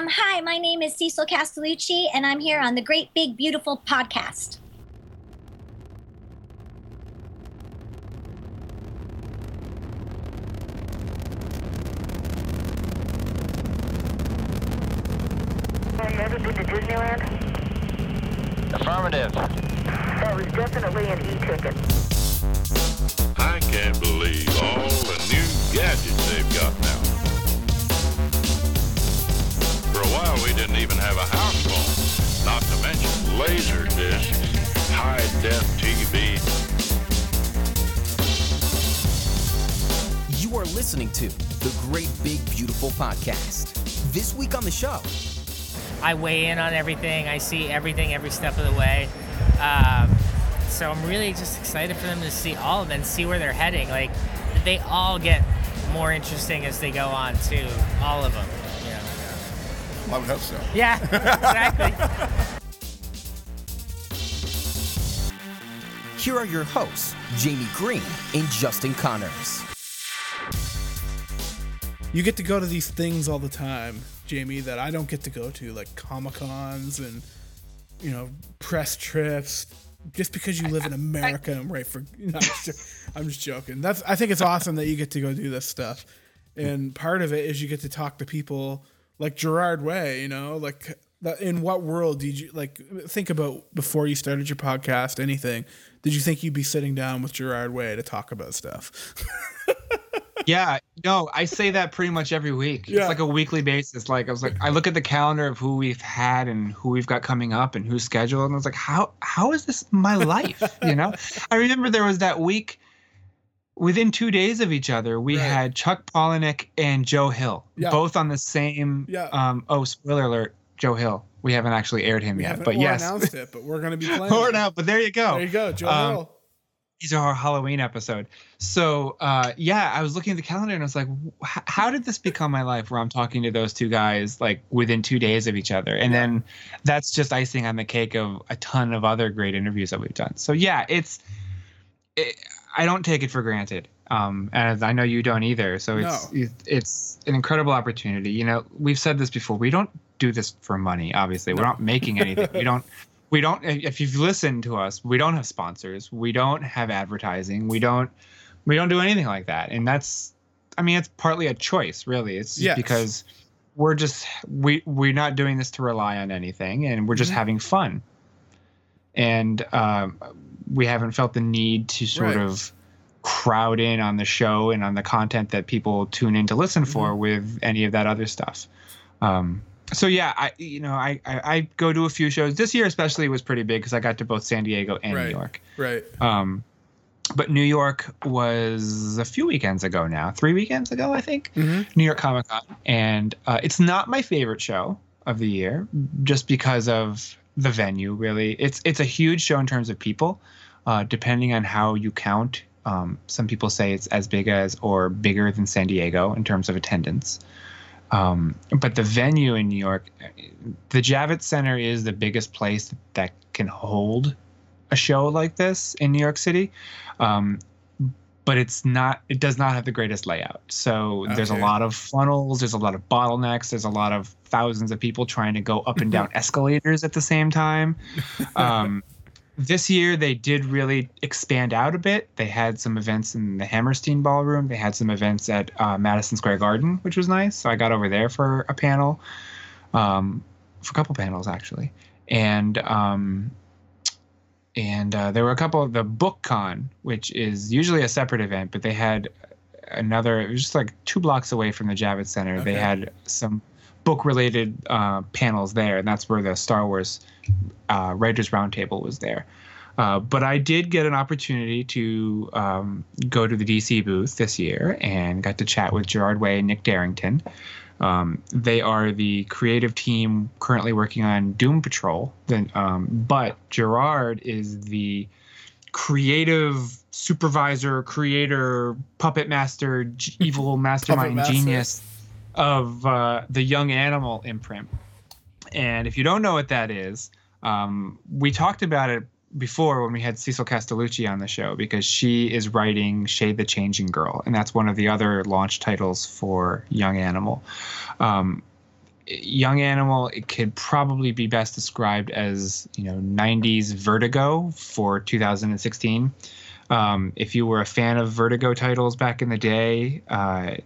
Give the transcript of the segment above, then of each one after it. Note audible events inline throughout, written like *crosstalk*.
Um, hi, my name is Cecil Castellucci, and I'm here on the Great Big Beautiful podcast. Have you ever been to Disneyland? Affirmative. That was definitely an e-ticket. I can't believe all the new gadgets they've got now. For a while, we didn't even have a house phone, not to mention laser discs, high-def TV. You are listening to the Great Big Beautiful Podcast. This week on the show, I weigh in on everything. I see everything every step of the way. Um, so I'm really just excited for them to see all of them see where they're heading. Like they all get more interesting as they go on too. All of them. You know. I would hope so. Yeah, exactly. *laughs* here are your hosts, Jamie Green and Justin Connors. You get to go to these things all the time, Jamie, that I don't get to go to, like Comic Cons and you know press trips. Just because you live in America, I'm right for. *laughs* No, I'm, just, I'm just joking. That's. I think it's awesome that you get to go do this stuff, and part of it is you get to talk to people like Gerard Way. You know, like. In what world did you like think about before you started your podcast? Anything? Did you think you'd be sitting down with Gerard Way to talk about stuff? *laughs* Yeah, no, I say that pretty much every week. Yeah. It's like a weekly basis. Like I was like, I look at the calendar of who we've had and who we've got coming up and who's scheduled, and I was like, how how is this my life? you know, I remember there was that week. Within two days of each other, we Right. had Chuck Palahniuk and Joe Hill, Yeah. both on the same. Yeah. Um, oh, spoiler alert! Joe Hill. We haven't actually aired him We yet, but yes, announced it, but we're gonna be *laughs* playing. or now. But there you go. There you go, Joe Um, Hill. these are our Halloween episode. So uh, yeah, I was looking at the calendar and I was like, "Wh- how did this become my life? Where I'm talking to those two guys like within two days of each other, and then that's just icing on the cake of a ton of other great interviews that we've done. So yeah, it's it, I don't take it for granted, um, and I know you don't either. So it's No. it's an incredible opportunity. You know, we've said this before. We don't do this for money. Obviously, we're not making anything. we don't we don't if you've listened to us we don't have sponsors we don't have advertising we don't we don't do anything like that and that's i mean it's partly a choice really it's Yes. because we're just we we're not doing this to rely on anything and we're just Mhm. having fun and um, we haven't felt the need to sort Right. of crowd in on the show and on the content that people tune in to listen for Mm-hmm. with any of that other stuff um, so yeah, I you know I, I I go to a few shows this year especially was pretty big because I got to both San Diego and Right. New York. Right. Um, but New York was a few weekends ago now, three weekends ago I think. Mhm. New York Comic Con, and uh, it's not my favorite show of the year just because of the venue. Really, it's it's a huge show in terms of people, uh, depending on how you count. Um, some people say it's as big as or bigger than San Diego in terms of attendance. Um, but the venue in New York, the Javits Center is the biggest place that can hold a show like this in New York City. Um, but it's not, it does not have the greatest layout. So there's a lot of funnels, there's a lot of bottlenecks, there's a lot of thousands of people trying to go up and down *laughs* escalators at the same time. Um, this year they did really expand out a bit. They had some events in the Hammerstein Ballroom. They had some events at uh, Madison Square Garden, which was nice. So I got over there for a panel, um, for a couple panels actually, and um, and uh, there were a couple of the Book Con, which is usually a separate event, but they had another. It was just like two blocks away from the Javits Center. They had some book-related uh, panels there, and that's where the Star Wars uh, Writers Roundtable was there. Uh, but I did get an opportunity to um, go to the DC booth this year and got to chat with Gerard Way and Nick Derington. Um, they are the creative team currently working on Doom Patrol. Then, um, but Gerard is the creative supervisor, creator, puppet master, g- *laughs* evil mastermind master. genius of uh, the Young Animal imprint. And if you don't know what that is, um, we talked about it before when we had Cecil Castellucci on the show because she is writing Shade the Changing Girl, and that's one of the other launch titles for Young Animal. Um, Young Animal it could probably be best described as you know 90s Vertigo for 2016. Um, if you were a fan of Vertigo titles back in the day, uh,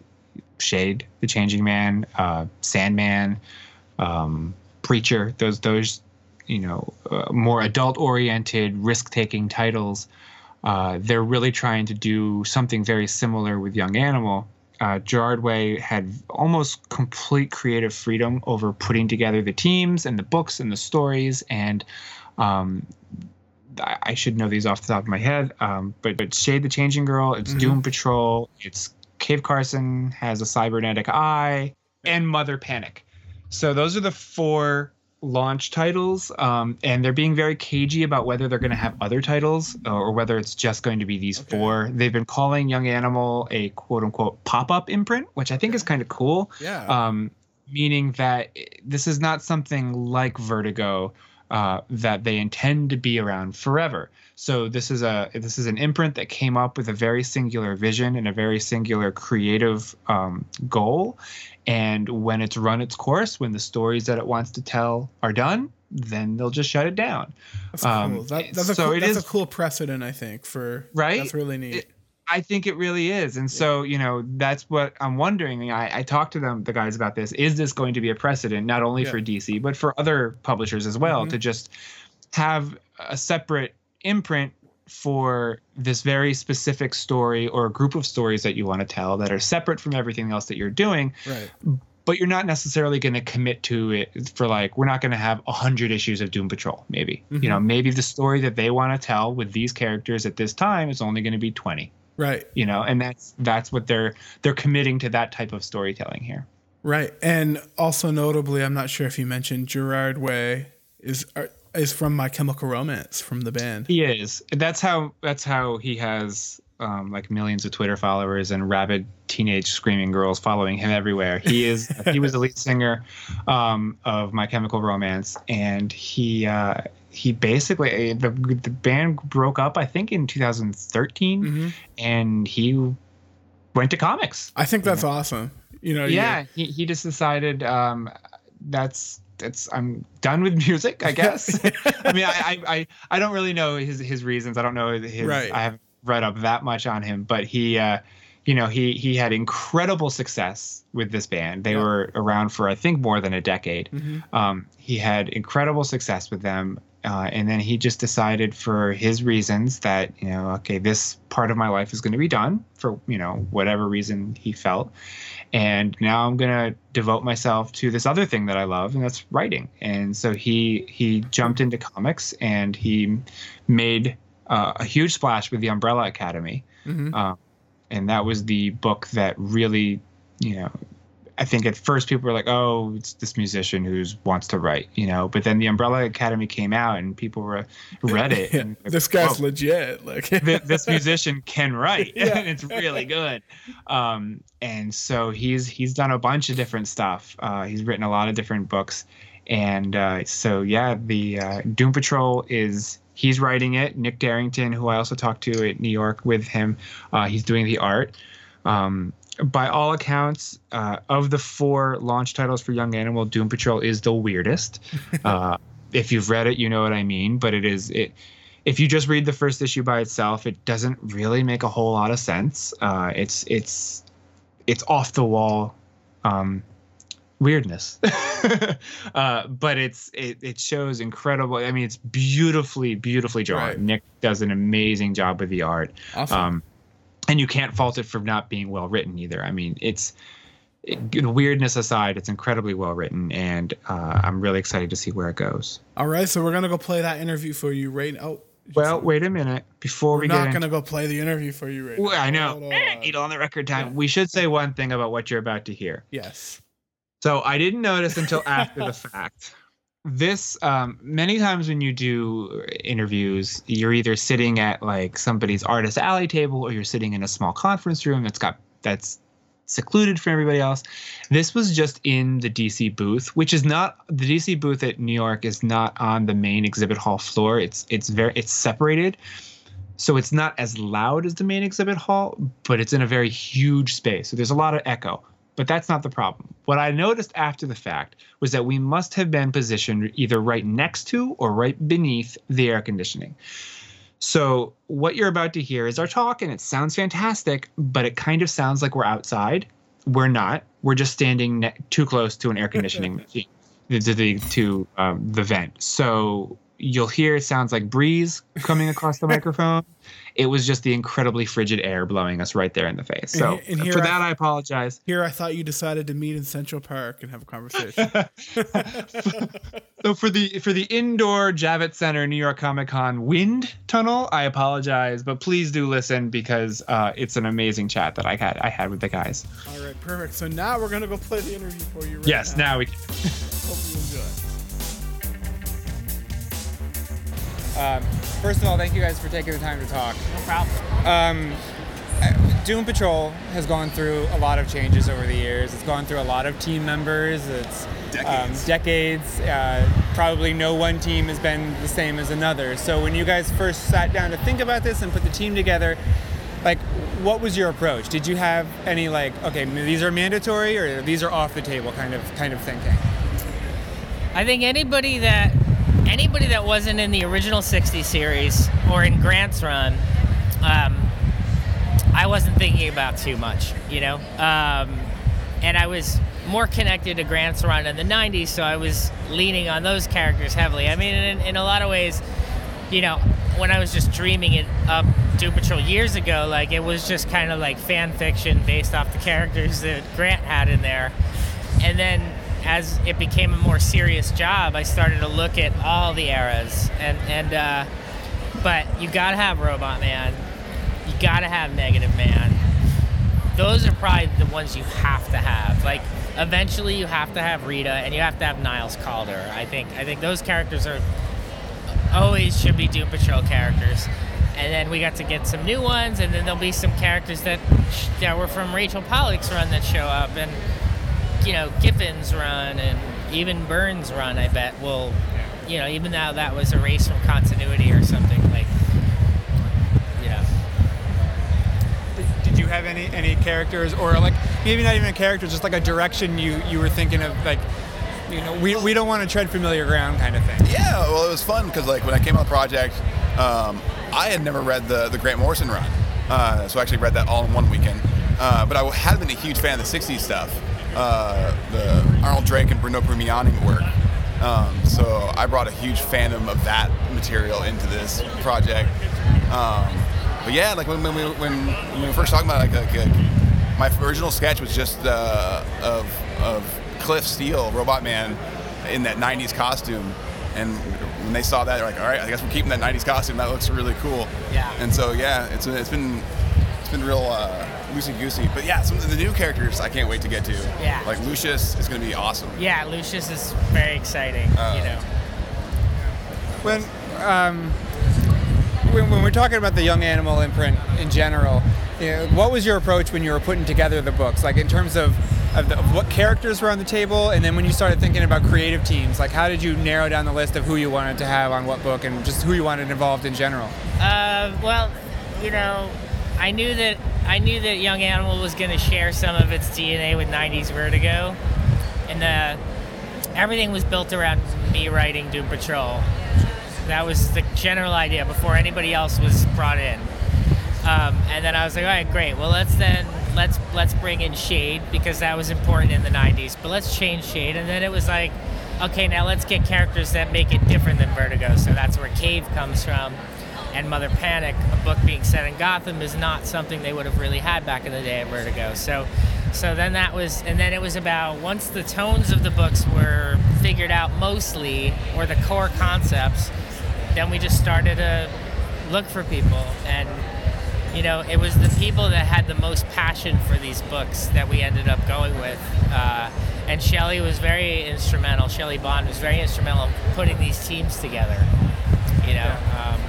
Shade, The Changing Man, uh, Sandman, um, Preacher, those those you know uh, more adult oriented risk taking titles. Uh, they're really trying to do something very similar with Young Animal. Uh, Gerard Way had almost complete creative freedom over putting together the teams and the books and the stories. And um, I, I should know these off the top of my head, um, but, but Shade the Changing Girl, it's Doom Patrol, it's Cave Carson has a cybernetic eye, and Mother Panic. So those are the four launch titles, um, and they're being very cagey about whether they're going to have other titles uh, or whether it's just going to be these four. They've been calling Young Animal a quote unquote pop up imprint, which I think is kind of cool. Yeah. Um, meaning that this is not something like Vertigo. Uh, that they intend to be around forever. So this is a this is an imprint that came up with a very singular vision and a very singular creative um, goal. And when it's run its course, when the stories that it wants to tell are done, then they'll just shut it down. That's Um, cool. That, that's a so cool, that's is- a cool precedent, I think. For Right? That's really neat. It- I think it really is. And so, you know, that's what I'm wondering. I, I talked to them, the guys, about this. Is this going to be a precedent, not only Yeah. for DC, but for other publishers as well, Mhm. to just have a separate imprint for this very specific story or a group of stories that you want to tell that are separate from everything else that you're doing, right. but you're not necessarily going to commit to it for like, we're not going to have 100 issues of Doom Patrol, maybe. You mm-hmm. know, maybe the story that they want to tell with these characters at this time is only going to be 20 Right. you know and that's that's what they're they're committing to that type of storytelling here Right. And also notably, I'm not sure if you mentioned Gerard Way is is from My Chemical Romance from the band. he is that's how that's how he has um, like millions of twitter followers and rabid teenage screaming girls following him everywhere he is *laughs* he was the lead singer um, of my chemical romance and he uh, he basically the, the band broke up i think in 2013 Mhm. and he went to comics I think that's awesome. You know, yeah, he, he just decided um, that's that's I'm done with *laughs* music. I guess. *laughs* I mean, I, I I I don't really know his his reasons. I don't know his. Right. I haven't read up that much on him, but he. Uh, you know, he he had incredible success with this band. They Yeah. were around for I think more than a decade. Mhm. Um, he had incredible success with them, uh, and then he just decided for his reasons that you know, okay, this part of my life is going to be done for you know whatever reason he felt, and now I'm going to devote myself to this other thing that I love, and that's writing. And so he he jumped into comics and he made uh, a huge splash with the Umbrella Academy Mhm. um, and that was the book that really you know i think at first people were like oh it's this musician who wants to write you know? But then the umbrella academy came out and people were read it Yeah, and like, this guy's legit. Like thi- *laughs* this musician can write. *laughs* Yeah. and it's really good. Um, and so he's he's done a bunch of different stuff. Uh, he's written a lot of different books. And uh, so yeah the uh, doom patrol is he's writing it. Nick derington who i also talked to at new york with him uh, he's doing the art. Um, by all accounts uh, of the four launch titles for young animal doom patrol is the weirdest *laughs* uh, if you've read it you know what i mean but it is it if you just read the first issue by itself, it doesn't really make a whole lot of sense. Uh, it's it's it's off the wall um, weirdness, *laughs* uh, but it's it, it shows incredible. I mean, it's beautifully beautifully drawn. Right. Nick does an amazing job with the art, awesome. um, and you can't fault it for not being well written either. I mean, it's. It, weirdness aside, it's incredibly well written, and uh, I'm really excited to see where it goes. All right, so we're gonna go play that interview for you right now. Well, wait a minute before we're we not gonna into go play the interview for you right Well, now. I know. Hold Eh, on. Needle on the record time. Yeah. We should say one thing about what you're about to hear. Yes. So I didn't notice until after the *laughs* fact. This um, many times when you do interviews, you're either sitting at like somebody's artist alley table, or you're sitting in a small conference room that's got that's secluded from everybody else. This was just in the DC booth, which is not the DC booth at New York is not on the main exhibit hall floor. It's it's very it's separated. So it's not as loud as the main exhibit hall, but it's in a very huge space. So there's a lot of echo. But that's not the problem. What I noticed after the fact was that we must have been positioned either right next to or right beneath the air conditioning. So, what you're about to hear is our talk, and it sounds fantastic, but it kind of sounds like we're outside. We're not. We're just standing ne- too close to an air conditioning *laughs* machine, to the to um, the vent. So you'll hear it sounds like breeze coming across the *laughs* microphone. It was just the incredibly frigid air blowing us right there in the face. So And- and for I- that, I apologize. Here, I thought you decided to meet in Central Park and have a conversation. *laughs* *laughs* So for the for the indoor Javits Center New York Comic Con wind tunnel, I apologize, but please do listen because uh, it's an amazing chat that I had I had with the guys. All right, perfect. So now we're gonna go play the interview for you. Right yes, now we. Hope Um, first of all, thank you guys for taking the time to talk. No problem. Um, Doom Patrol has gone through a lot of changes over the years. It's gone through a lot of team members. It's decades. Um, decades. Uh, probably no one team has been the same as another. So when you guys first sat down to think about this and put the team together, like, what was your approach? Did you have any like, okay, these are mandatory or these are off the table kind of kind of thinking? I think anybody that anybody that wasn't in the original 60 series or in Grant's run, um, I wasn't thinking about too much, you know. Um, and I was more connected to Grant's run in the 90s, so I was leaning on those characters heavily. I mean, in, in a lot of ways, you know, when I was just dreaming it up Doom Patrol years ago, like it was just kind of like fan fiction based off the characters that Grant had in there. And then as it became a more serious job, I started to look at all the eras. And, and uh, but you gotta have Robot Man, you gotta have Negative Man. Those are probably the ones you have to have. Like eventually you have to have Rita and you have to have Niles Caulder. I think I think those characters are always should be Doom Patrol characters. And then we got to get some new ones, and then there'll be some characters that that were from Rachel Pollack's run that show up, and you know Giffen's run, and even Byrne's run. I bet will, you know, even though that was erased from continuity or something like, you know. Did you have any any characters or like maybe not even a character, just like a direction you you were thinking of like you know we, we don't want to tread familiar ground kind of thing. Yeah, well, it was fun because like when I came on the project, um, I had never read the the Grant Morrison run, uh, so I actually read that all in one weekend. Uh, but I had been a huge fan of the '60s stuff, uh, the Arnold Drake and Bruno Premiani work. Um, so I brought a huge fandom of that material into this project. Um, but yeah, like when, when, we, when, when we were first talking about it, like, like, like my original sketch was just uh, of of Cliff Steele, Robot Man, in that '90s costume. And when they saw that, they're like, "All right, I guess we're keeping that '90s costume. That looks really cool." Yeah. And so yeah, it's it's been it's been real uh, loosey goosey. But yeah, some of the new characters I can't wait to get to. Yeah. Like Lucius is going to be awesome. Yeah, Lucius is very exciting. Uh, you know. When um, when, when we're talking about the Young Animal imprint in general, you know, what was your approach when you were putting together the books? Like in terms of of, the, of what characters were on the table, and then when you started thinking about creative teams, like how did you narrow down the list of who you wanted to have on what book, and just who you wanted involved in general? Uh, well, you know, I knew that I knew that Young Animal was going to share some of its DNA with '90s Vertigo, and uh, everything was built around me writing Doom Patrol. That was the general idea before anybody else was brought in. Um, and then I was like, all right, great. Well, let's then let's let's bring in Shade because that was important in the '90s. But let's change Shade, and then it was like, okay, now let's get characters that make it different than Vertigo. So that's where Cave comes from, and Mother Panic, a book being set in Gotham, is not something they would have really had back in the day at Vertigo. So, so then that was, and then it was about once the tones of the books were figured out mostly, or the core concepts, then we just started to look for people and you know, it was the people that had the most passion for these books that we ended up going with. Uh, and Shelly was very instrumental. Shelly Bond was very instrumental in putting these teams together. You know, um,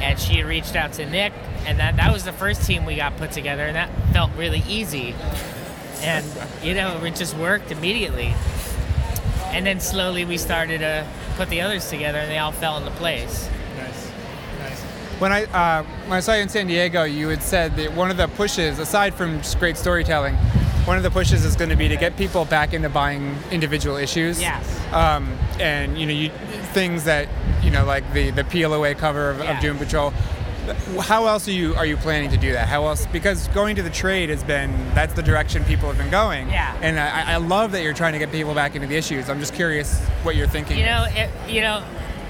and she had reached out to Nick, and that that was the first team we got put together, and that felt really easy. And you know, it just worked immediately. And then slowly we started to put the others together, and they all fell into place. Nice, nice. When I uh, when I saw you in San Diego, you had said that one of the pushes, aside from just great storytelling, one of the pushes is going to be to get people back into buying individual issues. Yes. Um, and you know, you, things that you know, like the the away cover of, Yeah. of Doom Patrol. How else are you are you planning to do that? How else? Because going to the trade has been that's the direction people have been going. Yeah. And I, I love that you're trying to get people back into the issues. I'm just curious what you're thinking. You know, it, you know,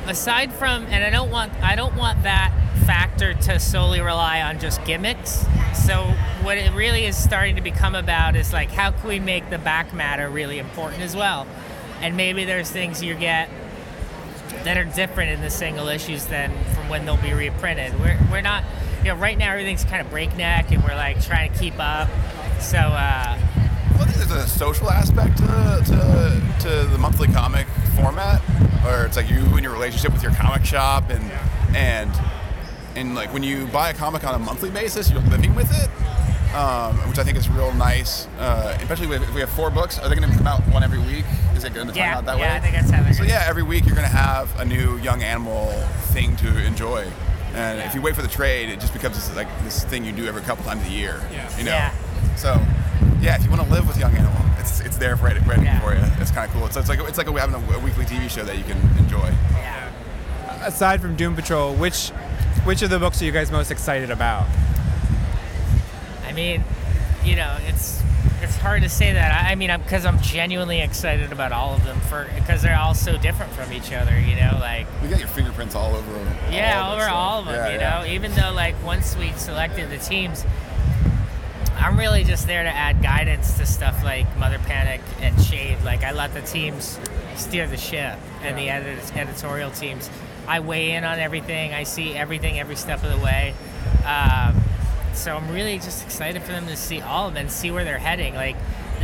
aside from, and I don't want, I don't want that factor to solely rely on just gimmicks. So what it really is starting to become about is like, how can we make the back matter really important as well? And maybe there's things you get that are different in the single issues than from when they'll be reprinted. We're, we're not, you know, right now everything's kind of breakneck and we're like trying to keep up. So, uh, Well, I think there's a social aspect to, to, to the monthly comic format, or it's like you and your relationship with your comic shop, and and and like when you buy a comic on a monthly basis, you're living with it, um, which I think is real nice. Uh, especially if we have four books, are they going to come out one every week? Is it going to come Yeah, out that way? yeah, way? I think that's how they're So yeah, every week you're going to have a new young animal thing to enjoy. And if you wait for the trade, it just becomes this, like this thing you do every couple times a year. Yeah. You know. Yeah. So, yeah, if you want to live with Young Animal, it's it's there ready, ready Yeah. for you. It's kind of cool. So it's like it's like having a, a weekly TV show that you can enjoy. yeah. Aside from Doom Patrol, which which of the books are you guys most excited about? I mean, you know, it's it's hard to say that. I I mean, I'm because I'm genuinely excited about all of them for because they're all so different from each other. You know, like You got your fingerprints all over. them. yeah, it, over all of them. yeah, you yeah. know, even though like once we selected the teams, I'm really just there to add guidance to stuff like Mother Panic and Shade. Like I let the teams steer the ship and the edit- editorial teams. I weigh in on everything. I see everything every step of the way. Um, so I'm really just excited for them to see all of them and see where they're heading. Like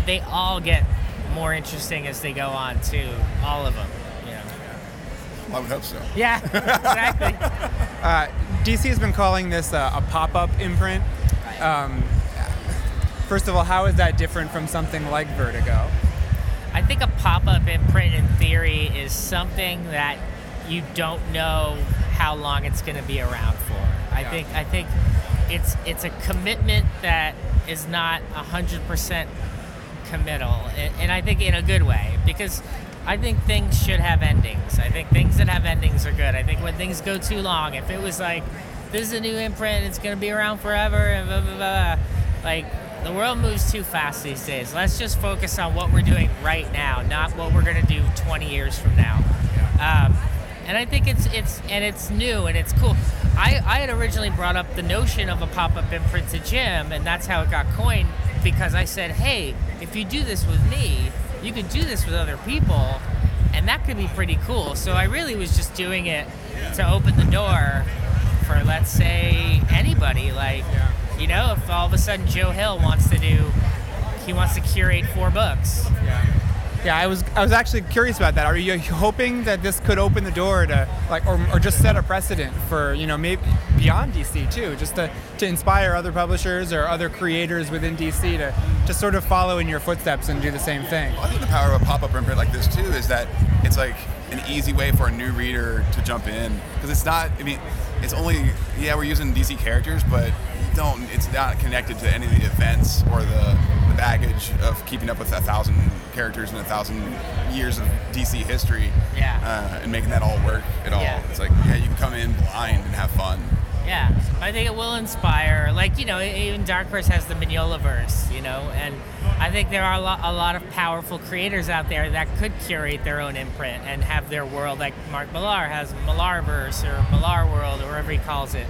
they all get more interesting as they go on too. All of them. You know. I would hope so. Yeah, *laughs* exactly. *laughs* Uh, DC has been calling this a, a pop-up imprint. Um, first of all, how is that different from something like Vertigo? I think a pop-up imprint in theory is something that you don't know how long it's going to be around for. I Yeah. think I think it's it's a commitment that is not hundred percent committal, and, and I think in a good way because I think things should have endings. I think things that have endings are good. I think when things go too long, if it was like this is a new imprint, it's going to be around forever, and blah blah blah, like the world moves too fast these days. Let's just focus on what we're doing right now, not what we're going to do 20 years from now. Um, and I think it's it's and it's new and it's cool. I, I had originally brought up the notion of a pop-up imprint to Jim, and that's how it got coined because I said, hey, if you do this with me, you could do this with other people, and that could be pretty cool. So I really was just doing it to open the door for let's say anybody like you know if all of a sudden Joe Hill wants to do he wants to curate four books Yeah, I was I was actually curious about that. Are you hoping that this could open the door to like, or, or just set a precedent for you know maybe beyond DC too, just to, to inspire other publishers or other creators within DC to to sort of follow in your footsteps and do the same thing? I think the power of a pop-up imprint like this too is that it's like an easy way for a new reader to jump in because it's not. I mean, it's only yeah we're using DC characters, but don't. It's not connected to any of the events or the, the baggage of keeping up with a thousand characters and a thousand years of DC history. Yeah. Uh, and making that all work at all. Yeah. It's like yeah, you can come in blind and have fun. Yeah, I think it will inspire. Like you know, even Dark Horse has the Mignola verse, you know, and I think there are a lot, a lot of powerful creators out there that could curate their own imprint and have their world. Like Mark Millar has Millar verse or Millar World or whatever he calls it.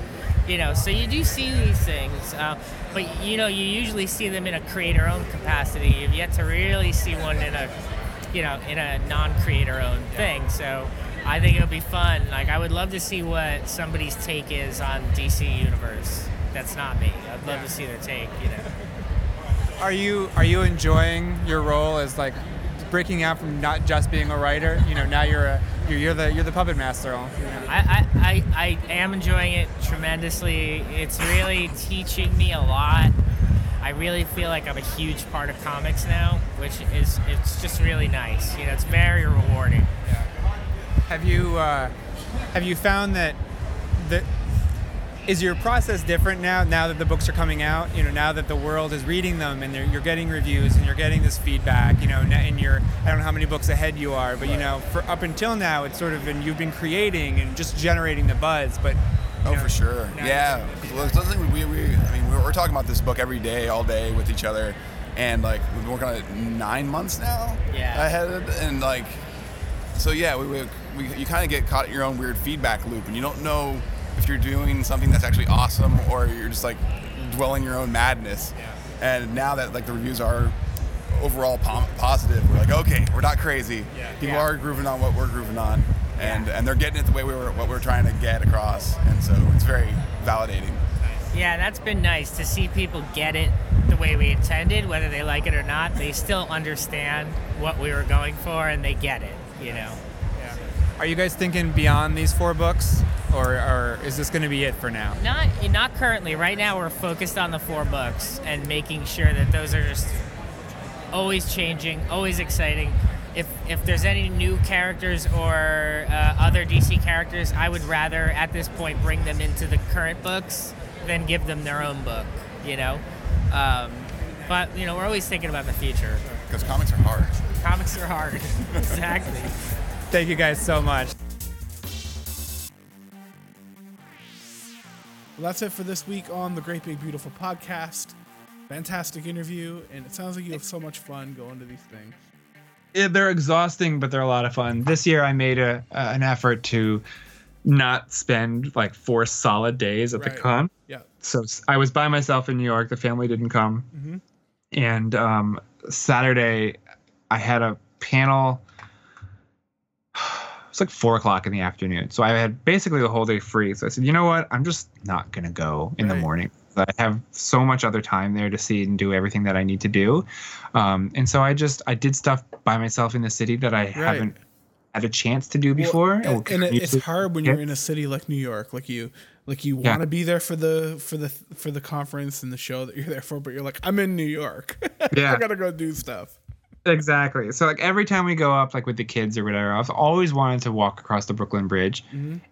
You know, so you do see these things, uh, but you know, you usually see them in a creator-owned capacity. You've yet to really see one in a, you know, in a non-creator-owned thing. So I think it'll be fun. Like I would love to see what somebody's take is on DC Universe. That's not me. I'd love to see their take. You know. Are you are you enjoying your role as like breaking out from not just being a writer? You know, now you're a you're, you're the you're the puppet master. you know. I, I, I, I am enjoying it tremendously. It's really teaching me a lot. I really feel like I'm a huge part of comics now, which is it's just really nice. You know, it's very rewarding. Yeah. Have you uh, have you found that that is your process different now? Now that the books are coming out, you know, now that the world is reading them and you're getting reviews and you're getting this feedback, you know, and you're I don't know how many books ahead you are, but you know, for up until now, it's sort of been you've been creating and just generating the buzz, but. Oh, know, for sure. Yeah. you're getting the Well, it's something we, we, I mean, we're, we're talking about this book every day, all day with each other. And like, we've been working on it nine months now Yeah. ahead. And like, so yeah, we, we, we you kind of get caught in your own weird feedback loop and you don't know if you're doing something that's actually awesome or you're just like dwelling your own madness. And now that like the reviews are overall pom- positive, we're like, okay, we're not crazy. Yeah. People Yeah. are grooving on what we're grooving on. And, and they're getting it the way we were what we're trying to get across, and so it's very validating. Yeah, that's been nice to see people get it the way we intended, whether they like it or not. They still understand what we were going for and they get it, you know. Are you guys thinking beyond these four books, or, or is this going to be it for now? Not not currently. Right now we're focused on the four books and making sure that those are just always changing, always exciting. If if there's any new characters or uh, other DC characters, I would rather at this point bring them into the current books than give them their own book, you know. Um, but you know, we're always thinking about the future. Because comics are hard. Comics are hard. *laughs* exactly. Thank you guys so much. Well, that's it for this week on the Great Big Beautiful podcast. Fantastic interview, and it sounds like you have so much fun going to these things. Yeah, they're exhausting, but they're a lot of fun. This year, I made a uh, an effort to not spend like four solid days at the con. Yeah. So I was by myself in New York. The family didn't come, Mhm. and um, Saturday, I had a panel. It's like four o'clock in the afternoon, so I had basically the whole day free. So I said, you know what, I'm just not gonna go in the morning. I have so much other time there to see and do everything that I need to do, um, and so I just I did stuff by myself in the city that I haven't had a chance to do before. Well, and, and it, it's hard when you're in a city like New York, like you, like you Yeah. want to be there for the for the for the conference and the show that you're *laughs* there for, but you're like, I'm in New York. *laughs* Yeah. I gotta go do stuff. Exactly. So like every time we go up, like with the kids or whatever, I've always wanted to walk across the Brooklyn Bridge,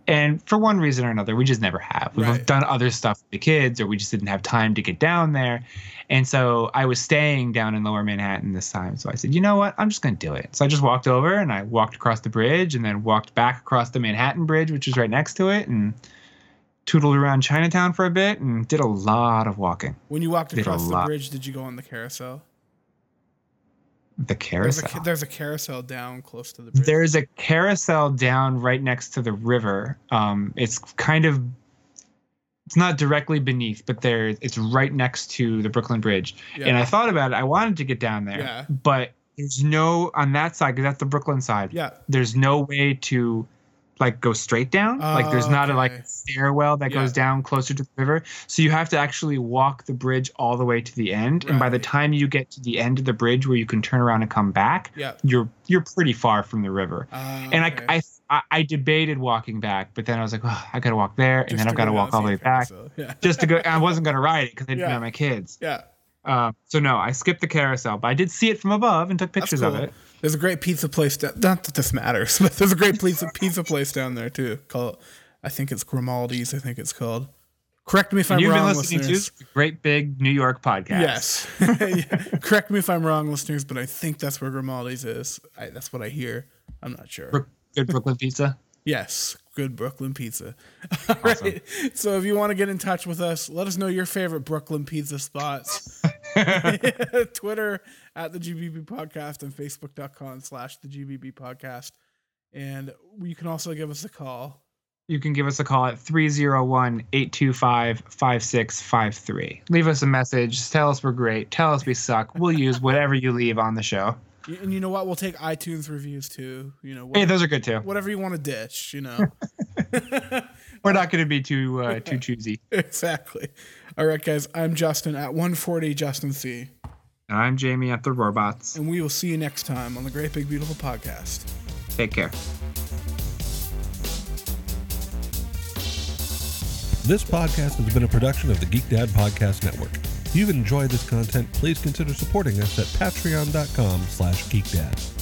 and for one reason or another, we just never have. We've Mm-hmm. Right. done other stuff with the kids, or we just didn't have time to get down there. And so I was staying down in Lower Manhattan this time. So I said, you know what? I'm just gonna do it. So I just walked over and I walked across the bridge, and then walked back across the Manhattan Bridge, which is right next to it, and tootled around Chinatown for a bit, and did a lot of walking. When you walked across the bridge, did you go on the carousel? The There's carousel. a, there's a carousel down close to the bridge. There's a carousel down right next to the river. Um, it's kind of it's not directly beneath, but there it's right next to the Brooklyn Bridge. Yeah. And I thought about it. I wanted to get down there, Yeah. but there's no on that side because that's the Brooklyn side. Yeah. There's no way to like go straight down. like there's Oh, not a like stairwell that goes down closer to the river. So you have to actually walk the bridge all the way to the end. And by the time you get to the end of the bridge where you can turn around and come back, Yeah. you're you're pretty far from the river. Ah, and okay. I, I I debated walking back, but then I was like, oh, I gotta walk there, and Just then I've got to walk all the way back. Yeah. *laughs* just to go. I wasn't gonna ride it because I didn't Yeah. have my kids. yeah. Um, so no, I skipped the carousel, but I did see it from above and took pictures cool. of it. There's a great pizza place down. Not that this matters, *laughs* but there's a great pizza pizza place down there too. Called, I think it's Grimaldi's. I think it's called. Correct me if I'm You've been wrong, listening listeners. to Great Big New York podcast. Yes. *laughs* Yeah. Correct me if I'm wrong, listeners, but I think that's where Grimaldi's is. I, that's what I hear. I'm not sure. Good Brooklyn pizza. *laughs* Yes, good Brooklyn pizza. All right. So if you want to get in touch with us, let us know your favorite Brooklyn pizza spots. *laughs* Twitter at the GBB podcast and Facebook.com slash the GBB podcast. And you can also give us a call. You can give us a call at 301 825 5653. Leave us a message. Tell us we're great. Tell us we suck. We'll use whatever you leave on the show. And you know what? We'll take iTunes reviews too. You know, Hey, those are good too. whatever you want to ditch, you know. *laughs* We're not *laughs* going to be too uh, too choosy. exactly. All right, guys. I'm Justin at 140 Justin C. And I'm Jamie at the Robots. And we will see you next time on the Great Big Beautiful Podcast. Take care. This podcast has been a production of the Geek Dad Podcast Network. If you've enjoyed this content, please consider supporting us at patreon.com slash geekdad.